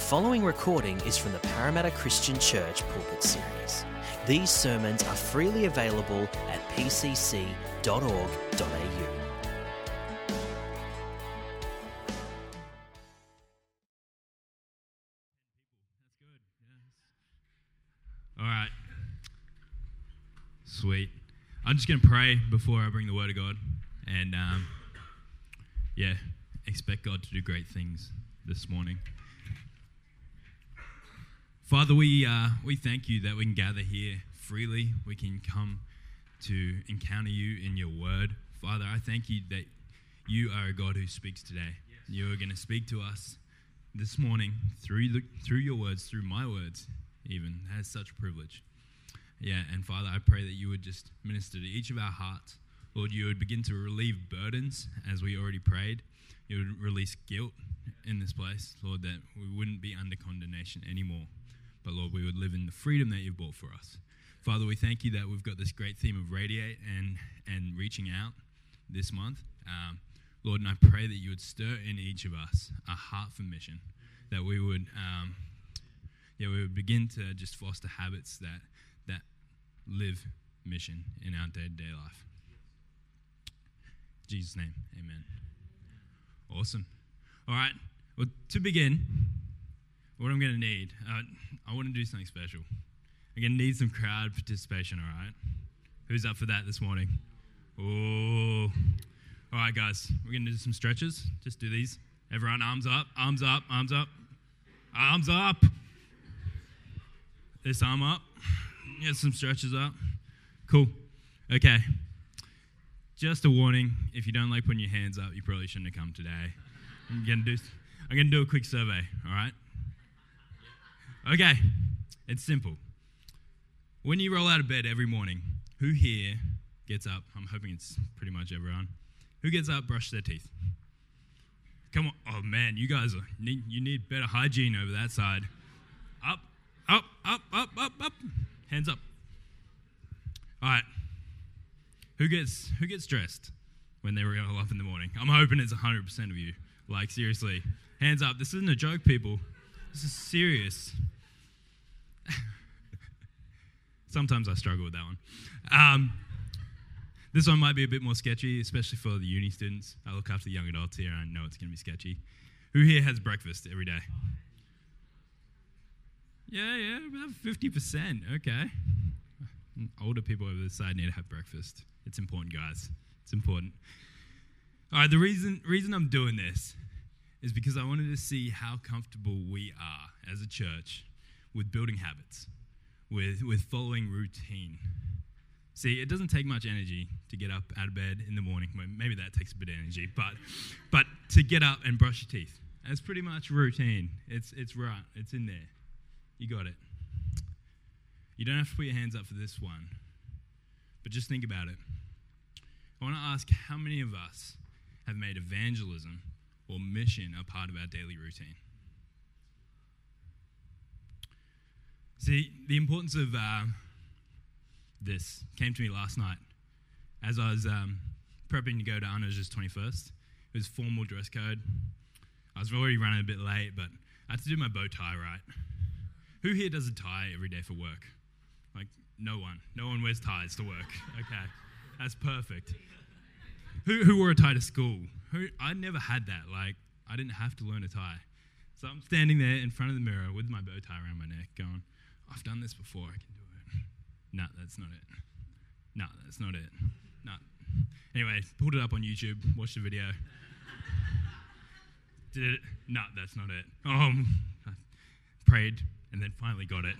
The following recording is from the Parramatta Christian Church Pulpit Series. These sermons are freely available at pcc.org.au. All right. Sweet. I'm just going to pray before I bring the word of God. And um, yeah, expect God to do great things this morning. Father, we, uh, we thank you that we can gather here freely. We can come to encounter you in your word. Father, I thank you that you are a God who speaks today. You are going to speak to us this morning through, the, through your words, through my words, even. That is such a privilege. Yeah, and Father, I pray that you would just minister to each of our hearts. Lord, you would begin to relieve burdens as we already prayed. You would release guilt in this place, Lord, that we wouldn't be under condemnation anymore. But Lord, we would live in the freedom that you've bought for us. Father, we thank you that we've got this great theme of radiate and, and reaching out this month. Um, Lord, and I pray that you would stir in each of us a heart for mission, that we would, um, yeah, we would begin to just foster habits that that live mission in our day-to-day life. Jesus' name, Amen. Awesome. All right. Well, to begin, what I'm going to need, uh, I want to do something special. I'm going to need some crowd participation. All right. Who's up for that this morning? Oh. All right, guys. We're going to do some stretches. Just do these. Everyone, arms up, arms up, arms up, arms up. This arm up. Get some stretches up. Cool. Okay. Just a warning: if you don't like putting your hands up, you probably shouldn't have come today. I'm gonna do. I'm gonna do a quick survey. All right. Okay. It's simple. When you roll out of bed every morning, who here gets up? I'm hoping it's pretty much everyone. Who gets up, brush their teeth? Come on. Oh man, you guys are need, you need better hygiene over that side. Up, up, up, up, up, up. Hands up. All right. Who gets who gets dressed when they roll up in the morning? I'm hoping it's 100% of you. Like seriously, hands up. This isn't a joke, people. This is serious. Sometimes I struggle with that one. Um, this one might be a bit more sketchy, especially for the uni students. I look after the young adults here, and I know it's going to be sketchy. Who here has breakfast every day? Yeah, yeah, about 50%. Okay. Older people over this side need to have breakfast. It's important, guys. It's important. All right, the reason, reason I'm doing this is because I wanted to see how comfortable we are as a church with building habits, with, with following routine. See, it doesn't take much energy to get up out of bed in the morning. Well, maybe that takes a bit of energy, but, but to get up and brush your teeth, that's pretty much routine. It's, it's right, it's in there. You got it. You don't have to put your hands up for this one, but just think about it. I want to ask how many of us have made evangelism or mission a part of our daily routine? See, the importance of uh, this came to me last night as I was um, prepping to go to Anuj's 21st. It was formal dress code. I was already running a bit late, but I had to do my bow tie right. Who here does a tie every day for work? Like, no one. No one wears ties to work. Okay, that's perfect. Who, who wore a tie to school? Who, I never had that. Like, I didn't have to learn a tie. So I'm standing there in front of the mirror with my bow tie around my neck, going, I've done this before, I can do it. No, that's not it. No, that's not it. No. Anyway, pulled it up on YouTube, watched the video. Did it? No, that's not it. Um, I prayed and then finally got it.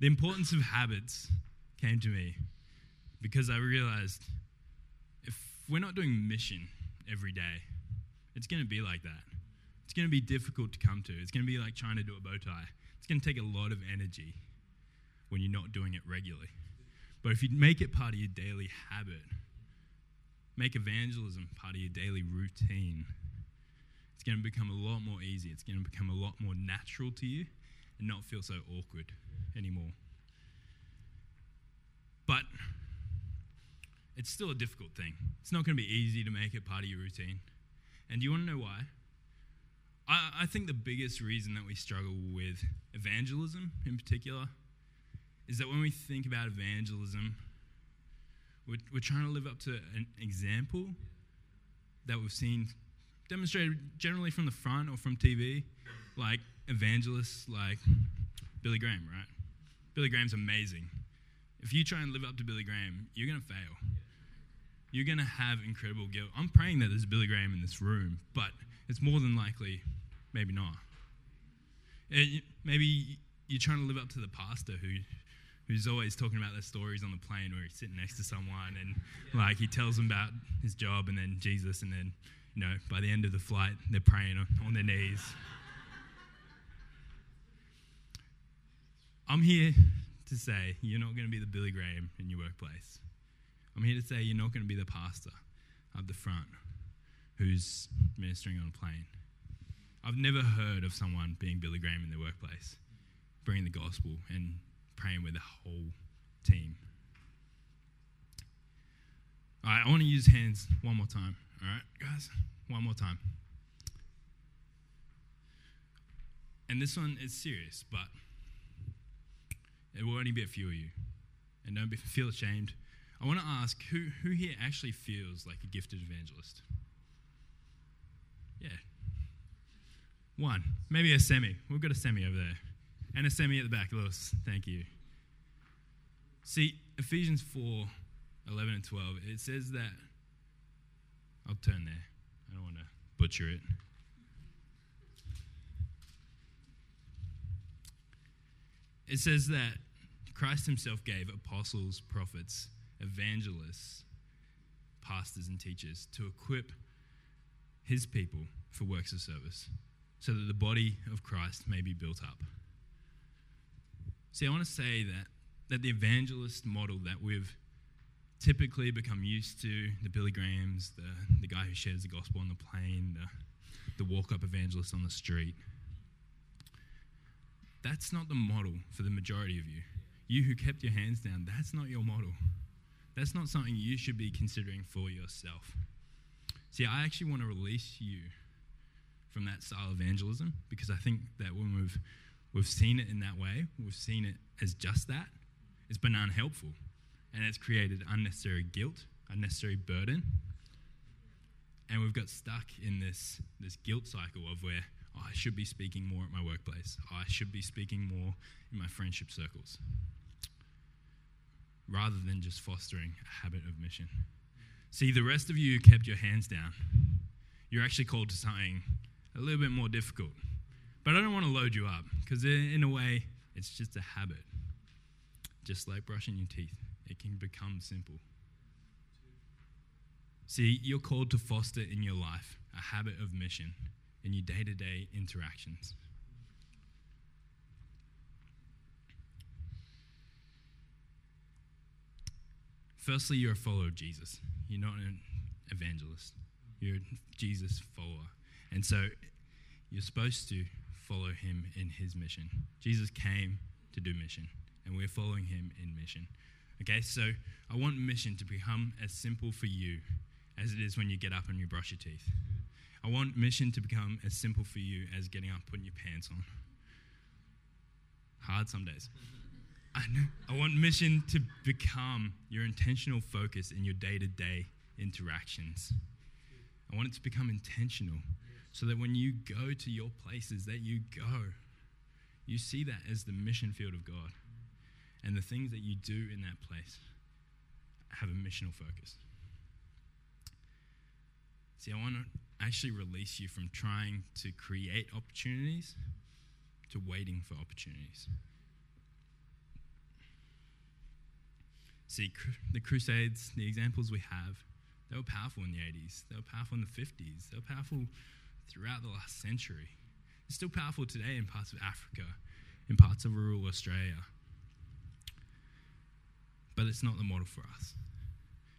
the importance of habits came to me because I realized if we're not doing mission every day, it's going to be like that. It's going to be difficult to come to. It's going to be like trying to do a bow tie. It's going to take a lot of energy when you're not doing it regularly. But if you make it part of your daily habit, make evangelism part of your daily routine, it's going to become a lot more easy. It's going to become a lot more natural to you and not feel so awkward anymore. But it's still a difficult thing. It's not going to be easy to make it part of your routine. And do you want to know why? I, I think the biggest reason that we struggle with evangelism in particular is that when we think about evangelism, we're, we're trying to live up to an example that we've seen demonstrated generally from the front or from TV, like evangelists like Billy Graham, right? Billy Graham's amazing. If you try and live up to Billy Graham, you're going to fail. You're going to have incredible guilt. I'm praying that there's Billy Graham in this room, but it's more than likely maybe not. It, maybe you're trying to live up to the pastor who who's always talking about their stories on the plane where he's sitting next to someone and like he tells them about his job and then Jesus and then you know by the end of the flight they're praying on, on their knees. I'm here to say you're not going to be the Billy Graham in your workplace. I'm here to say you're not going to be the pastor up the front who's ministering on a plane. I've never heard of someone being Billy Graham in their workplace, bringing the gospel and praying with the whole team. All right, I want to use hands one more time. All right, guys, one more time. And this one is serious, but it will only be a few of you. And don't be, feel ashamed. I want to ask who, who here actually feels like a gifted evangelist? Yeah. One. Maybe a semi. We've got a semi over there. And a semi at the back, Lewis. Thank you. See, Ephesians 4 11 and 12, it says that. I'll turn there. I don't want to butcher it. It says that Christ himself gave apostles, prophets, evangelists, pastors, and teachers to equip his people for works of service so that the body of Christ may be built up. See, I want to say that, that the evangelist model that we've typically become used to the Billy Grahams, the, the guy who shares the gospel on the plane, the, the walk up evangelist on the street that's not the model for the majority of you. You who kept your hands down, that's not your model. That's not something you should be considering for yourself. See, I actually want to release you from that style of evangelism because I think that when we've we've seen it in that way, we've seen it as just that, it's been unhelpful. And it's created unnecessary guilt, unnecessary burden. And we've got stuck in this, this guilt cycle of where oh, I should be speaking more at my workplace. Oh, I should be speaking more in my friendship circles. Rather than just fostering a habit of mission. See, the rest of you kept your hands down, you're actually called to something a little bit more difficult. But I don't want to load you up because, in a way, it's just a habit. Just like brushing your teeth, it can become simple. See, you're called to foster in your life a habit of mission in your day to day interactions. Firstly, you're a follower of Jesus. You're not an evangelist. You're a Jesus follower. And so you're supposed to follow him in his mission. Jesus came to do mission, and we're following him in mission. Okay, so I want mission to become as simple for you as it is when you get up and you brush your teeth. I want mission to become as simple for you as getting up, putting your pants on. Hard some days. I know. I want mission to become your intentional focus in your day to day interactions. I want it to become intentional so that when you go to your places that you go, you see that as the mission field of God. And the things that you do in that place have a missional focus. See, I want to actually release you from trying to create opportunities to waiting for opportunities. See, the Crusades, the examples we have, they were powerful in the 80s, they were powerful in the 50s, they were powerful throughout the last century. It's still powerful today in parts of Africa, in parts of rural Australia. But it's not the model for us.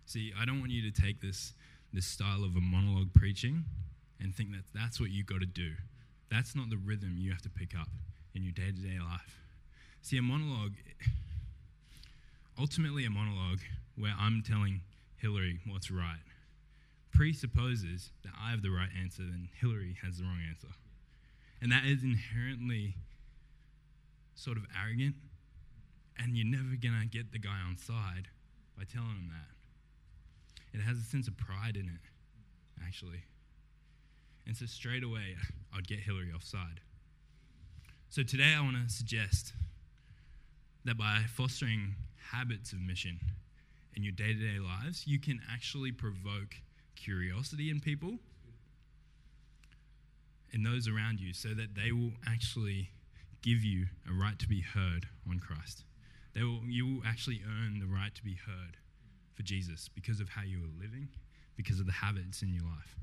See, I don't want you to take this this style of a monologue preaching and think that that's what you've got to do. That's not the rhythm you have to pick up in your day to day life. See, a monologue, ultimately, a monologue where I'm telling Hillary what's right, presupposes that I have the right answer, then Hillary has the wrong answer. And that is inherently sort of arrogant, and you're never going to get the guy on side by telling him that. It has a sense of pride in it, actually. And so straight away, I'd get Hillary offside. So today, I want to suggest that by fostering habits of mission in your day to day lives, you can actually provoke curiosity in people and those around you so that they will actually give you a right to be heard on Christ. They will, you will actually earn the right to be heard for Jesus because of how you are living, because of the habits in your life.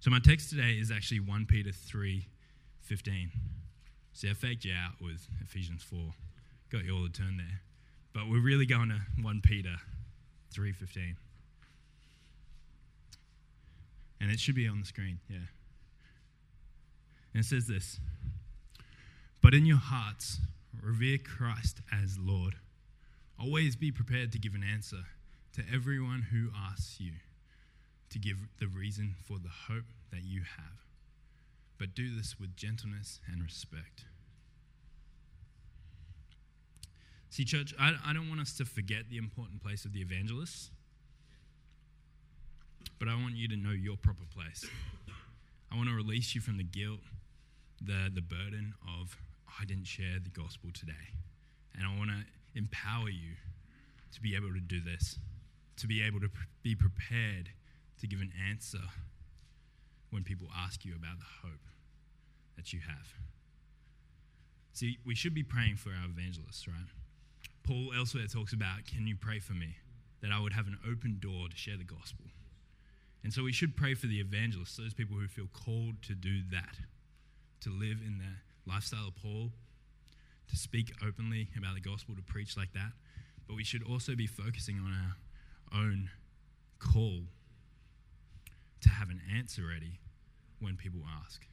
So my text today is actually 1 Peter 3 15. See, I faked you out with Ephesians 4. Got you all to turn there. But we're really going to 1 Peter 3.15. And it should be on the screen, yeah. And it says this But in your hearts, revere Christ as Lord. Always be prepared to give an answer to everyone who asks you to give the reason for the hope that you have. But do this with gentleness and respect. See, church, I, I don't want us to forget the important place of the evangelists, but I want you to know your proper place. I want to release you from the guilt, the, the burden of, I didn't share the gospel today. And I want to empower you to be able to do this, to be able to be prepared to give an answer when people ask you about the hope that you have. See, we should be praying for our evangelists, right? Paul elsewhere talks about, Can you pray for me? That I would have an open door to share the gospel. And so we should pray for the evangelists, those people who feel called to do that, to live in the lifestyle of Paul, to speak openly about the gospel, to preach like that. But we should also be focusing on our own call to have an answer ready when people ask.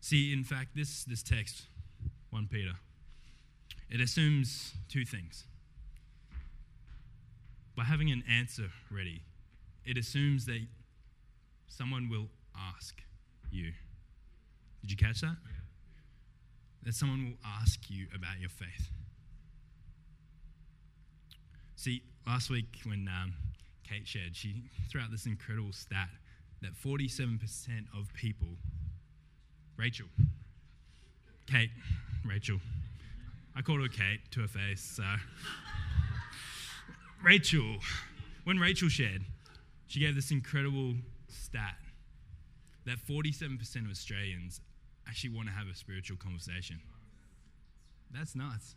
See, in fact, this, this text, 1 Peter, it assumes two things. By having an answer ready, it assumes that someone will ask you. Did you catch that? That someone will ask you about your faith. See, last week when um, Kate shared, she threw out this incredible stat that 47% of people, Rachel, Kate, Rachel, I called her Kate to her face, so. Rachel, when Rachel shared, she gave this incredible stat that 47% of Australians actually want to have a spiritual conversation. That's nuts.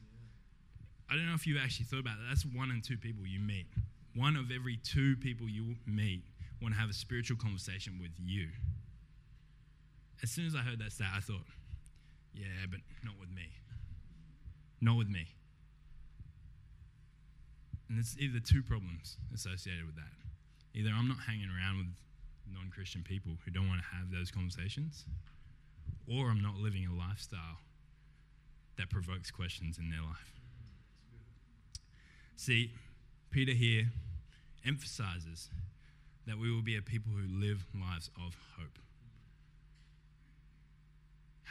I don't know if you've actually thought about that. That's one in two people you meet. One of every two people you meet want to have a spiritual conversation with you. As soon as I heard that stat, I thought, yeah, but not with me. Not with me. And there's either two problems associated with that. Either I'm not hanging around with non Christian people who don't want to have those conversations, or I'm not living a lifestyle that provokes questions in their life. See, Peter here emphasizes that we will be a people who live lives of hope.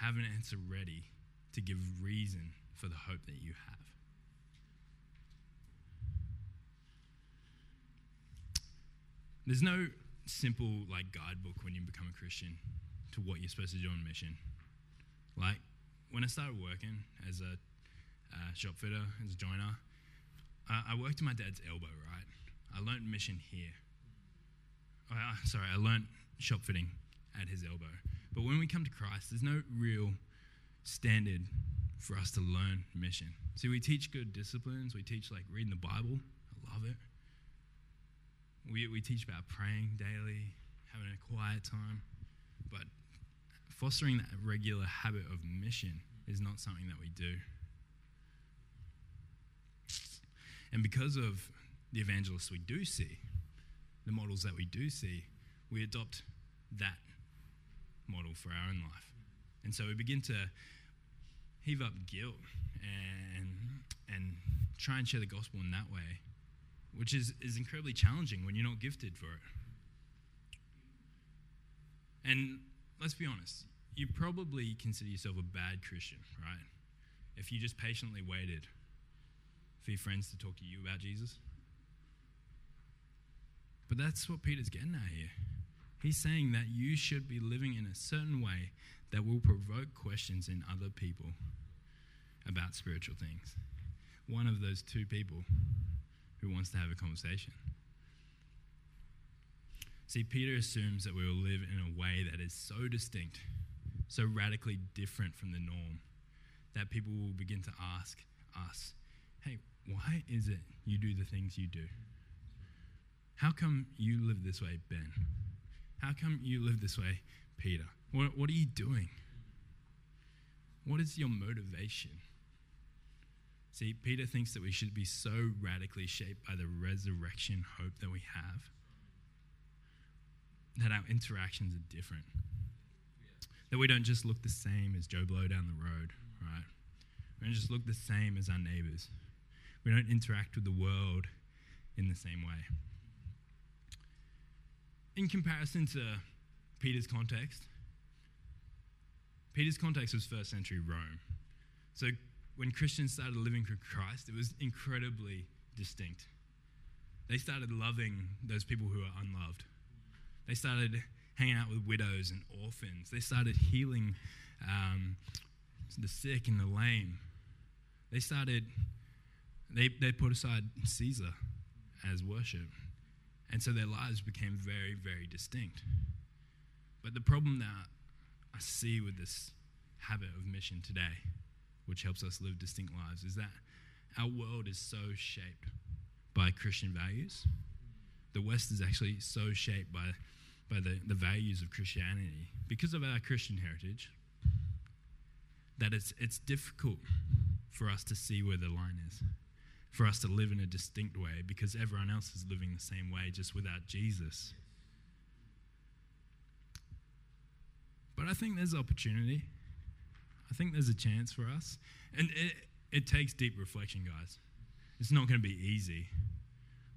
Have an answer ready to give reason for the hope that you have. There's no simple like guidebook when you become a Christian to what you're supposed to do on mission. Like when I started working as a uh, shop fitter, as a joiner, uh, I worked to my dad's elbow, right? I learned mission here. Uh, sorry, I learned shop fitting at his elbow. But when we come to Christ, there's no real standard for us to learn mission. See, we teach good disciplines. We teach like reading the Bible. I love it. We, we teach about praying daily, having a quiet time. But fostering that regular habit of mission is not something that we do. And because of the evangelists we do see, the models that we do see, we adopt that model for our own life. And so we begin to heave up guilt and, and try and share the gospel in that way, which is, is incredibly challenging when you're not gifted for it. And let's be honest, you probably consider yourself a bad Christian, right? If you just patiently waited for your friends to talk to you about Jesus. But that's what Peter's getting at here. He's saying that you should be living in a certain way that will provoke questions in other people about spiritual things. One of those two people who wants to have a conversation. See, Peter assumes that we will live in a way that is so distinct, so radically different from the norm, that people will begin to ask us, hey, why is it you do the things you do? How come you live this way, Ben? How come you live this way, Peter? What, what are you doing? What is your motivation? See, Peter thinks that we should be so radically shaped by the resurrection hope that we have that our interactions are different. That we don't just look the same as Joe Blow down the road, right? We don't just look the same as our neighbors. We don't interact with the world in the same way. In comparison to Peter's context, Peter's context was first century Rome. So when Christians started living for Christ, it was incredibly distinct. They started loving those people who are unloved. They started hanging out with widows and orphans. They started healing um, the sick and the lame. They started, they, they put aside Caesar as worship. And so their lives became very, very distinct. But the problem that I see with this habit of mission today, which helps us live distinct lives, is that our world is so shaped by Christian values. The West is actually so shaped by, by the, the values of Christianity because of our Christian heritage that it's, it's difficult for us to see where the line is, for us to live in a distinct way because everyone else is living the same way just without Jesus. But I think there's opportunity. I think there's a chance for us. And it, it takes deep reflection, guys. It's not going to be easy.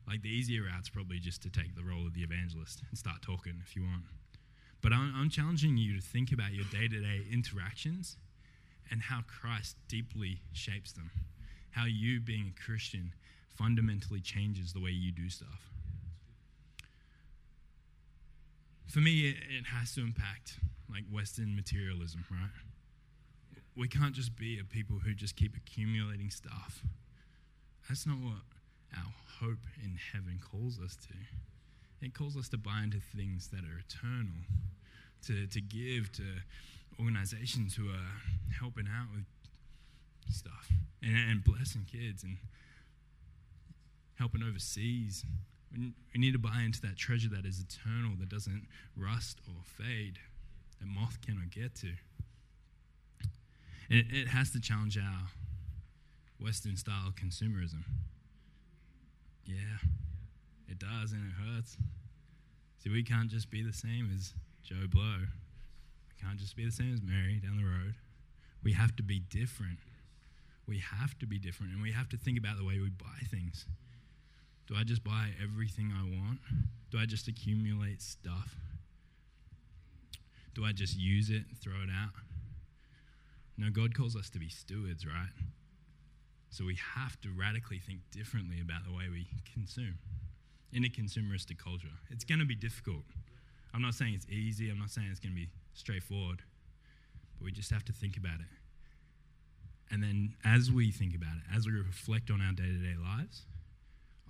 Like the easier route's probably just to take the role of the evangelist and start talking if you want. But I'm, I'm challenging you to think about your day to day interactions and how Christ deeply shapes them. How you, being a Christian, fundamentally changes the way you do stuff. For me, it, it has to impact like Western materialism, right? We can't just be a people who just keep accumulating stuff. That's not what our hope in heaven calls us to. It calls us to buy into things that are eternal, to, to give to organizations who are helping out with stuff and, and blessing kids and helping overseas. We need to buy into that treasure that is eternal, that doesn't rust or fade that moth cannot get to. It, it has to challenge our Western style consumerism. Yeah, it does, and it hurts. See, we can't just be the same as Joe Blow. We can't just be the same as Mary down the road. We have to be different. We have to be different, and we have to think about the way we buy things. Do I just buy everything I want? Do I just accumulate stuff? Do I just use it and throw it out? No, God calls us to be stewards, right? So we have to radically think differently about the way we consume in a consumeristic culture. It's going to be difficult. I'm not saying it's easy, I'm not saying it's going to be straightforward, but we just have to think about it. And then as we think about it, as we reflect on our day to day lives,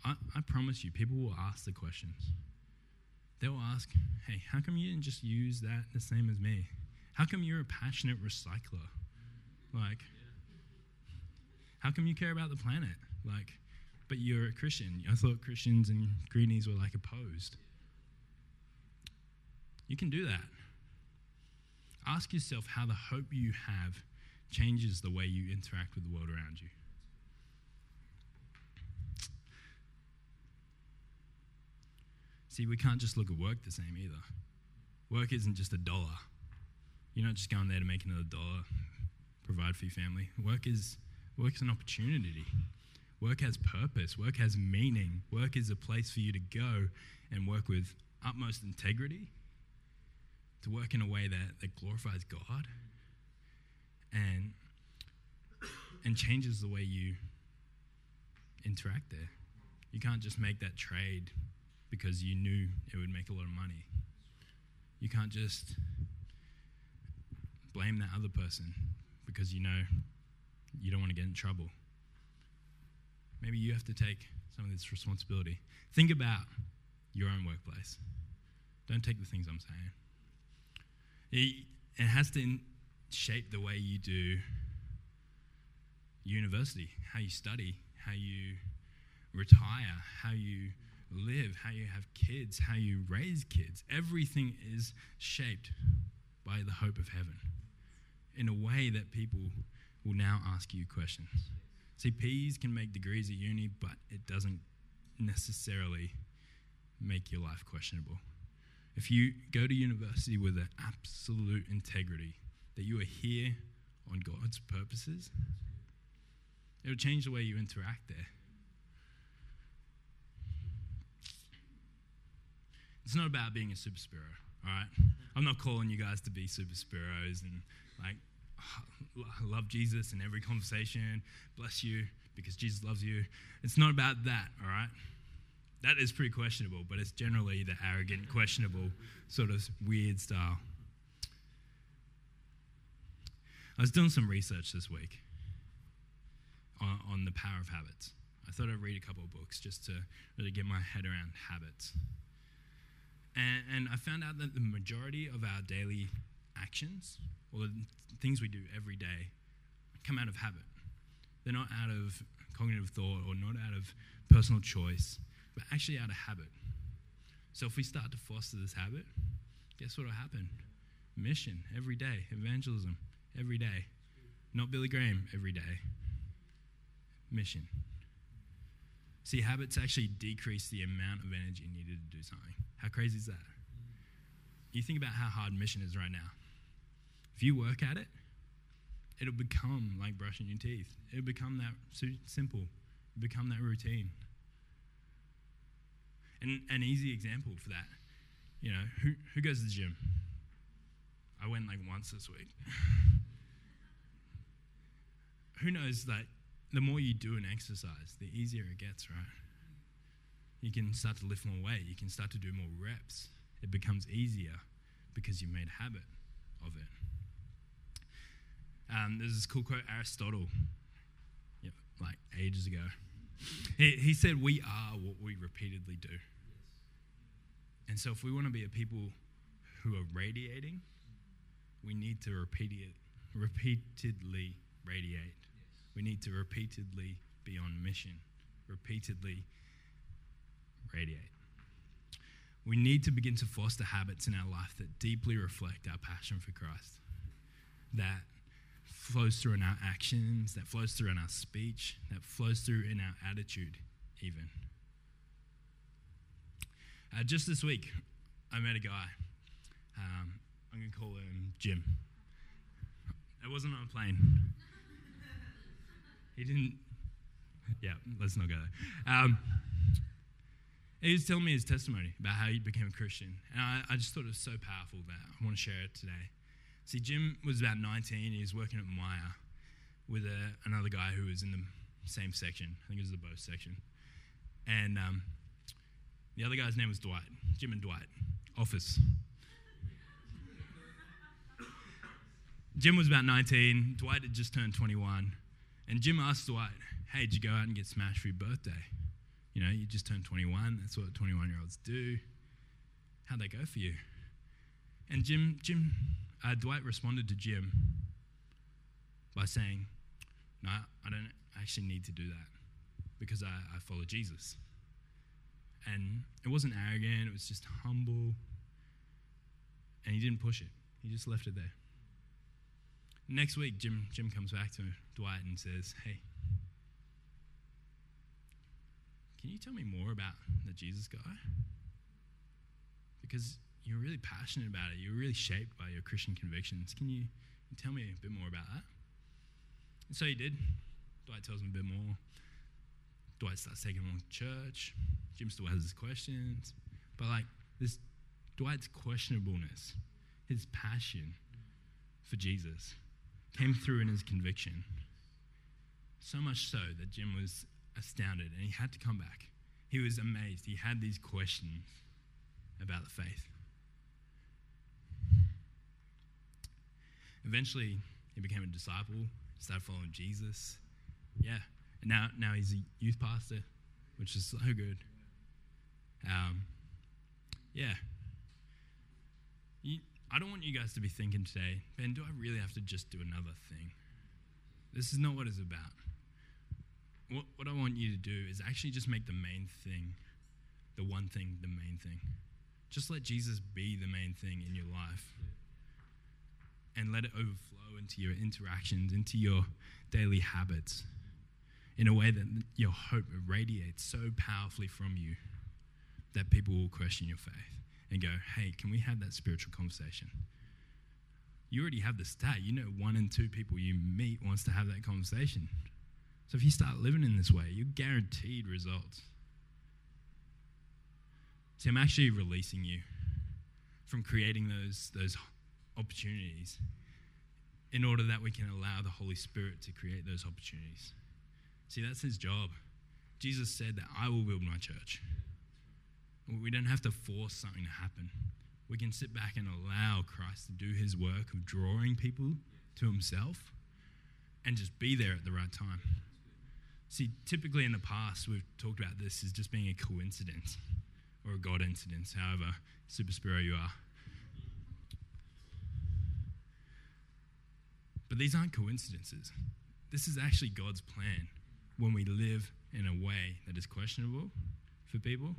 I, I promise you, people will ask the questions they'll ask, hey, how come you didn't just use that the same as me? How come you're a passionate recycler? Like, how come you care about the planet? Like, but you're a Christian. I thought Christians and greenies were like opposed. You can do that. Ask yourself how the hope you have changes the way you interact with the world around you. See, we can't just look at work the same either. Work isn't just a dollar. You're not just going there to make another dollar, provide for your family. Work is work's an opportunity. Work has purpose. Work has meaning. Work is a place for you to go and work with utmost integrity to work in a way that, that glorifies God and and changes the way you interact there. You can't just make that trade because you knew it would make a lot of money. You can't just blame that other person because you know you don't want to get in trouble. Maybe you have to take some of this responsibility. Think about your own workplace. Don't take the things I'm saying. It, it has to shape the way you do university, how you study, how you retire, how you live, how you have kids, how you raise kids. Everything is shaped by the hope of heaven in a way that people will now ask you questions. See, P's can make degrees at uni, but it doesn't necessarily make your life questionable. If you go to university with an absolute integrity that you are here on God's purposes, it'll change the way you interact there. It's not about being a super superhero, all right? I'm not calling you guys to be super superheroes and like love Jesus in every conversation, bless you because Jesus loves you. It's not about that, all right? That is pretty questionable, but it's generally the arrogant, questionable, sort of weird style. I was doing some research this week on, on the power of habits. I thought I'd read a couple of books just to really get my head around habits. And, and I found out that the majority of our daily actions, or the things we do every day, come out of habit. They're not out of cognitive thought or not out of personal choice, but actually out of habit. So if we start to foster this habit, guess what will happen? Mission every day, evangelism every day. Not Billy Graham every day. Mission. See, habits actually decrease the amount of energy needed to do something. How crazy is that? You think about how hard mission is right now. If you work at it, it'll become like brushing your teeth. It'll become that simple, it'll become that routine. And an easy example for that, you know, who, who goes to the gym? I went like once this week. who knows that the more you do an exercise, the easier it gets, right? You can start to lift more weight, you can start to do more reps. It becomes easier because you've made a habit of it. Um, there's this cool quote, Aristotle, yep, like ages ago. He, he said, We are what we repeatedly do. And so, if we want to be a people who are radiating, we need to repeat it, repeatedly radiate. We need to repeatedly be on mission, repeatedly radiate. We need to begin to foster habits in our life that deeply reflect our passion for Christ, that flows through in our actions, that flows through in our speech, that flows through in our attitude, even. Uh, just this week, I met a guy. Um, I'm going to call him Jim. It wasn't on a plane. he didn't. Yeah, let's not go there. Um, he was telling me his testimony about how he became a Christian. And I, I just thought it was so powerful that I want to share it today. See, Jim was about 19. He was working at Myer with a, another guy who was in the same section. I think it was the both section. And um, the other guy's name was Dwight. Jim and Dwight. Office. Jim was about 19. Dwight had just turned 21. And Jim asked Dwight, Hey, did you go out and get smashed for your birthday? You know, you just turned 21. That's what 21 year olds do. How'd they go for you? And Jim, Jim, uh, Dwight responded to Jim by saying, No, I don't actually need to do that because I, I follow Jesus. And it wasn't arrogant, it was just humble. And he didn't push it, he just left it there. Next week, Jim, Jim comes back to Dwight and says, Hey, can you tell me more about the Jesus guy? Because you're really passionate about it. You're really shaped by your Christian convictions. Can you, tell me a bit more about that? And so he did. Dwight tells him a bit more. Dwight starts taking him to church. Jim still has his questions. But like this Dwight's questionableness, his passion for Jesus came through in his conviction. So much so that Jim was astounded and he had to come back. He was amazed. He had these questions about the faith. Eventually, he became a disciple, started following Jesus. Yeah. And now, now he's a youth pastor, which is so good. Um, yeah. You, I don't want you guys to be thinking today, Ben, do I really have to just do another thing? This is not what it's about. What, what I want you to do is actually just make the main thing, the one thing, the main thing. Just let Jesus be the main thing in your life and let it overflow into your interactions, into your daily habits in a way that your hope radiates so powerfully from you that people will question your faith and go, hey, can we have that spiritual conversation? You already have the stat. You know, one in two people you meet wants to have that conversation. So if you start living in this way, you're guaranteed results. See, I'm actually releasing you from creating those, those opportunities in order that we can allow the Holy Spirit to create those opportunities. See, that's his job. Jesus said that I will build my church. We don't have to force something to happen. We can sit back and allow Christ to do his work of drawing people to himself and just be there at the right time. See, typically in the past, we've talked about this as just being a coincidence or a God incidence, however super spiro you are. But these aren't coincidences. This is actually God's plan when we live in a way that is questionable for people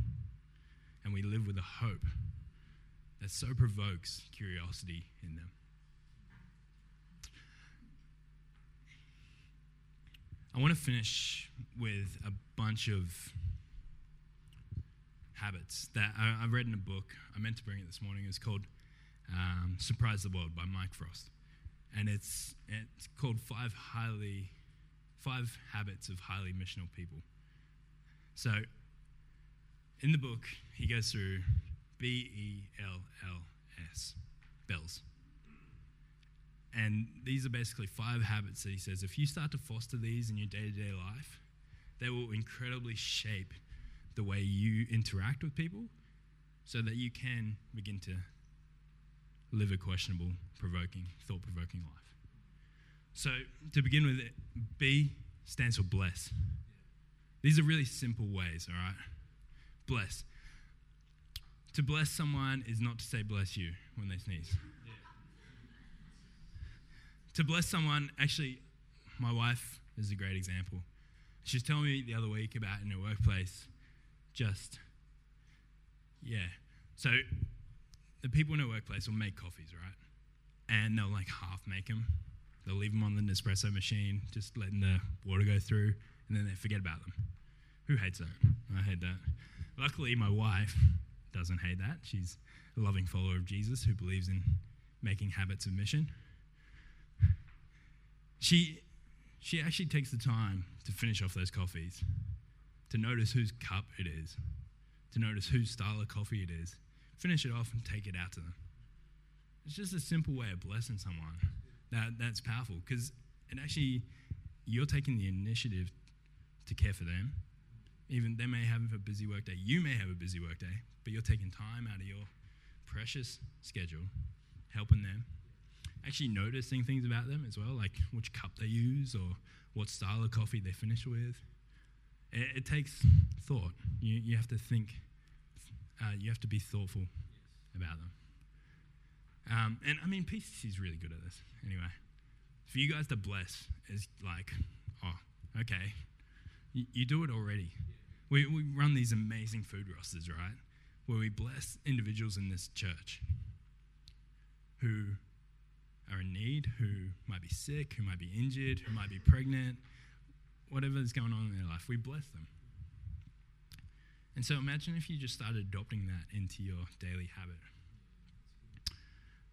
and we live with a hope that so provokes curiosity in them. I want to finish with a bunch of habits that I, I, read in a book. I meant to bring it this morning. It's called um, "Surprise the World" by Mike Frost, and it's it's called Five Highly Five Habits of Highly Missional People. So in the book, he goes through B E L L S, bells. And these are basically five habits that he says if you start to foster these in your day to day life, they will incredibly shape the way you interact with people so that you can begin to live a questionable, provoking, thought provoking life. So, to begin with, B stands for bless. These are really simple ways, all right? bless. To bless someone is not to say bless you when they sneeze. To bless someone, actually, my wife is a great example. She was telling me the other week about in her workplace, just, yeah. So the people in her workplace will make coffees, right? And they'll like half make them. They'll leave them on the Nespresso machine, just letting the water go through, and then they forget about them. Who hates that? I hate that. Luckily, my wife doesn't hate that. She's a loving follower of Jesus who believes in making habits of mission. She, she actually takes the time to finish off those coffees, to notice whose cup it is, to notice whose style of coffee it is, finish it off and take it out to them. It's just a simple way of blessing someone that, that's powerful because it actually, you're taking the initiative to care for them even they may have a busy workday. You may have a busy workday, but you're taking time out of your precious schedule, helping them. Actually, noticing things about them as well, like which cup they use or what style of coffee they finish with. It, it takes thought. You, you have to think, uh, you have to be thoughtful about them. Um, and I mean, PCC is really good at this anyway. For you guys to bless is like, oh, okay, you, you do it already. We, we run these amazing food rosters, right? Where we bless individuals in this church who are in need, who might be sick, who might be injured, who might be pregnant, whatever is going on in their life, we bless them. And so imagine if you just started adopting that into your daily habit.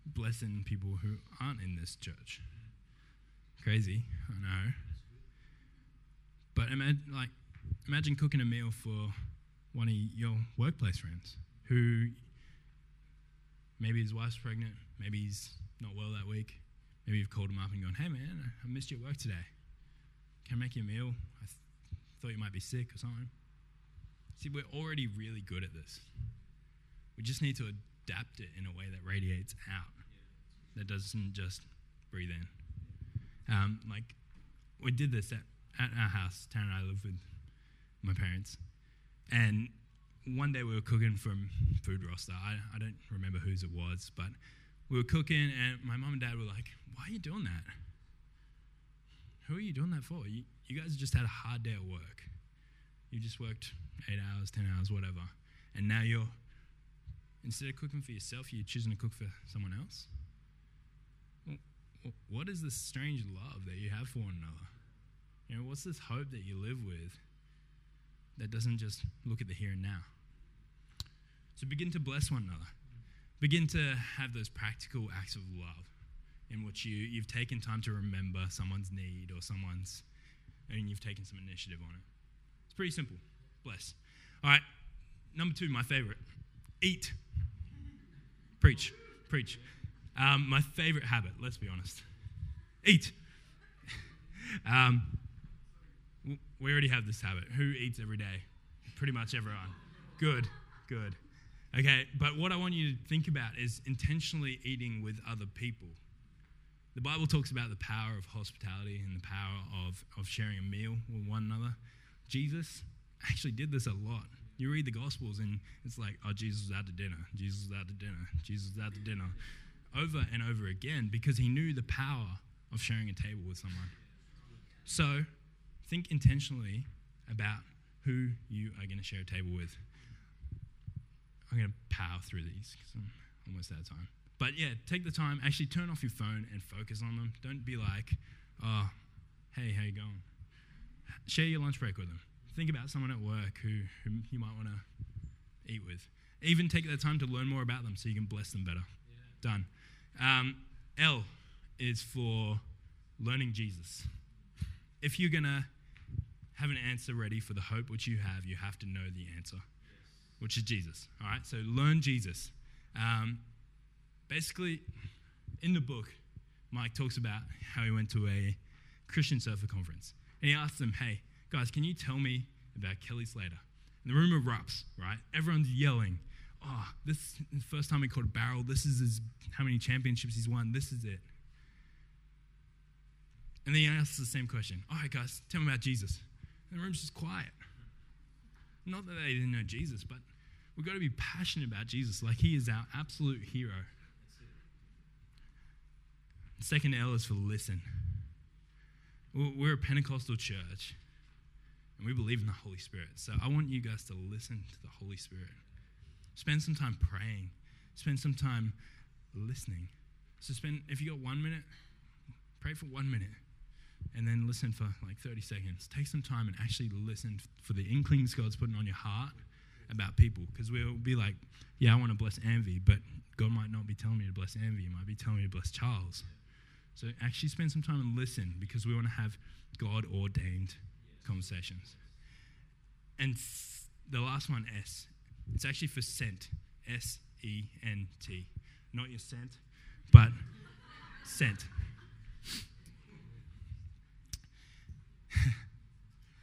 Blessing people who aren't in this church. Crazy, I know. But imagine, like, imagine cooking a meal for one of your workplace friends who maybe his wife's pregnant, maybe he's not well that week. Maybe you've called him up and gone, hey man, I missed you at work today. Can I make you a meal? I th- thought you might be sick or something. See, we're already really good at this. We just need to adapt it in a way that radiates out, that doesn't just breathe in. Um, like, we did this at, at our house. Tara and I live with my parents. And one day we were cooking from Food Roster. I, I don't remember whose it was, but we were cooking, and my mom and dad were like, Why are you doing that? Who are you doing that for? You, you guys just had a hard day at work. You just worked eight hours, 10 hours, whatever. And now you're, instead of cooking for yourself, you're choosing to cook for someone else? What is this strange love that you have for one another? You know, what's this hope that you live with that doesn't just look at the here and now? So begin to bless one another. Begin to have those practical acts of love in which you, you've taken time to remember someone's need or someone's, and you've taken some initiative on it. It's pretty simple. Bless. All right, number two, my favorite eat. Preach. Preach. Um, my favorite habit, let's be honest. Eat. um, we already have this habit. Who eats every day? Pretty much everyone. Good, good. Okay, but what I want you to think about is intentionally eating with other people. The Bible talks about the power of hospitality and the power of, of sharing a meal with one another. Jesus actually did this a lot. You read the Gospels and it's like, oh, Jesus was out to dinner, Jesus was out to dinner, Jesus was out to dinner, over and over again because he knew the power of sharing a table with someone. So think intentionally about who you are going to share a table with. I'm going to power through these because I'm almost out of time. But yeah, take the time, actually turn off your phone and focus on them. Don't be like, oh, hey, how you going? Share your lunch break with them. Think about someone at work who, who you might want to eat with. Even take the time to learn more about them so you can bless them better. Yeah. Done. Um, L is for learning Jesus. If you're going to have an answer ready for the hope which you have, you have to know the answer, which is Jesus. All right, so learn Jesus. Um, basically, in the book, Mike talks about how he went to a Christian surfer conference. And he asked them, hey, guys, can you tell me about Kelly Slater? And the room erupts, right? Everyone's yelling, oh, this is the first time he caught a barrel. This is his, how many championships he's won. This is it. And then he asks the same question. All right, guys, tell me about Jesus. And the room's just quiet. Not that they didn't know Jesus, but we've got to be passionate about Jesus like he is our absolute hero. Second L is for listen. We're a Pentecostal church, and we believe in the Holy Spirit. So I want you guys to listen to the Holy Spirit. Spend some time praying. Spend some time listening. So spend, if you got one minute, pray for one minute and then listen for like 30 seconds. Take some time and actually listen for the inklings God's putting on your heart about people. Because we'll be like, yeah, I want to bless Envy, but God might not be telling me to bless Envy. He might be telling me to bless Charles. So actually spend some time and listen because we want to have God ordained conversations. And the last one, S, it's actually for sent. S E N T. Not your scent, but sent.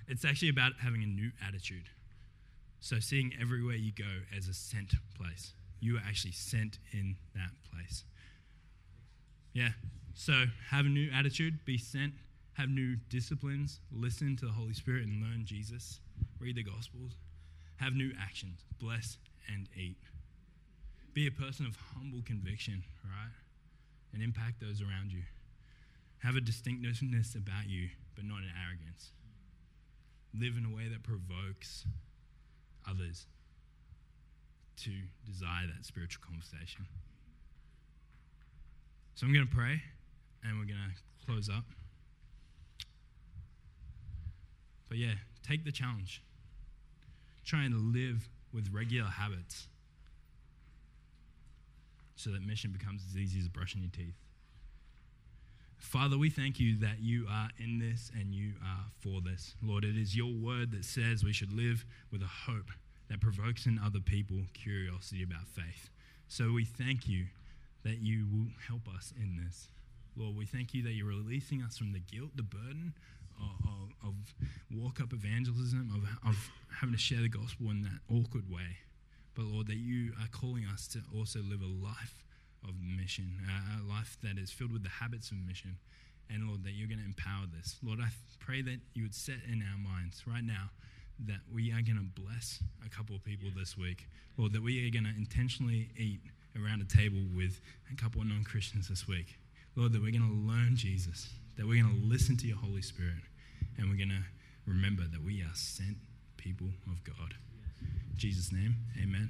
it's actually about having a new attitude. So, seeing everywhere you go as a sent place. You are actually sent in that place. Yeah. So, have a new attitude, be sent, have new disciplines, listen to the Holy Spirit and learn Jesus, read the Gospels, have new actions, bless and eat. Be a person of humble conviction, right? And impact those around you. Have a distinctiveness about you, but not in arrogance. Live in a way that provokes others to desire that spiritual conversation. So I'm going to pray and we're going to close up. But yeah, take the challenge. Try and live with regular habits so that mission becomes as easy as brushing your teeth. Father, we thank you that you are in this and you are for this. Lord, it is your word that says we should live with a hope that provokes in other people curiosity about faith. So we thank you that you will help us in this. Lord, we thank you that you're releasing us from the guilt, the burden of, of, of walk up evangelism, of, of having to share the gospel in that awkward way. But Lord, that you are calling us to also live a life of mission, a life that is filled with the habits of mission. And Lord, that you're going to empower this. Lord, I pray that you would set in our minds right now that we are going to bless a couple of people this week. Lord, that we are going to intentionally eat around a table with a couple of non Christians this week. Lord, that we're going to learn Jesus, that we're going to listen to your Holy Spirit, and we're going to remember that we are sent people of God. In Jesus' name, amen.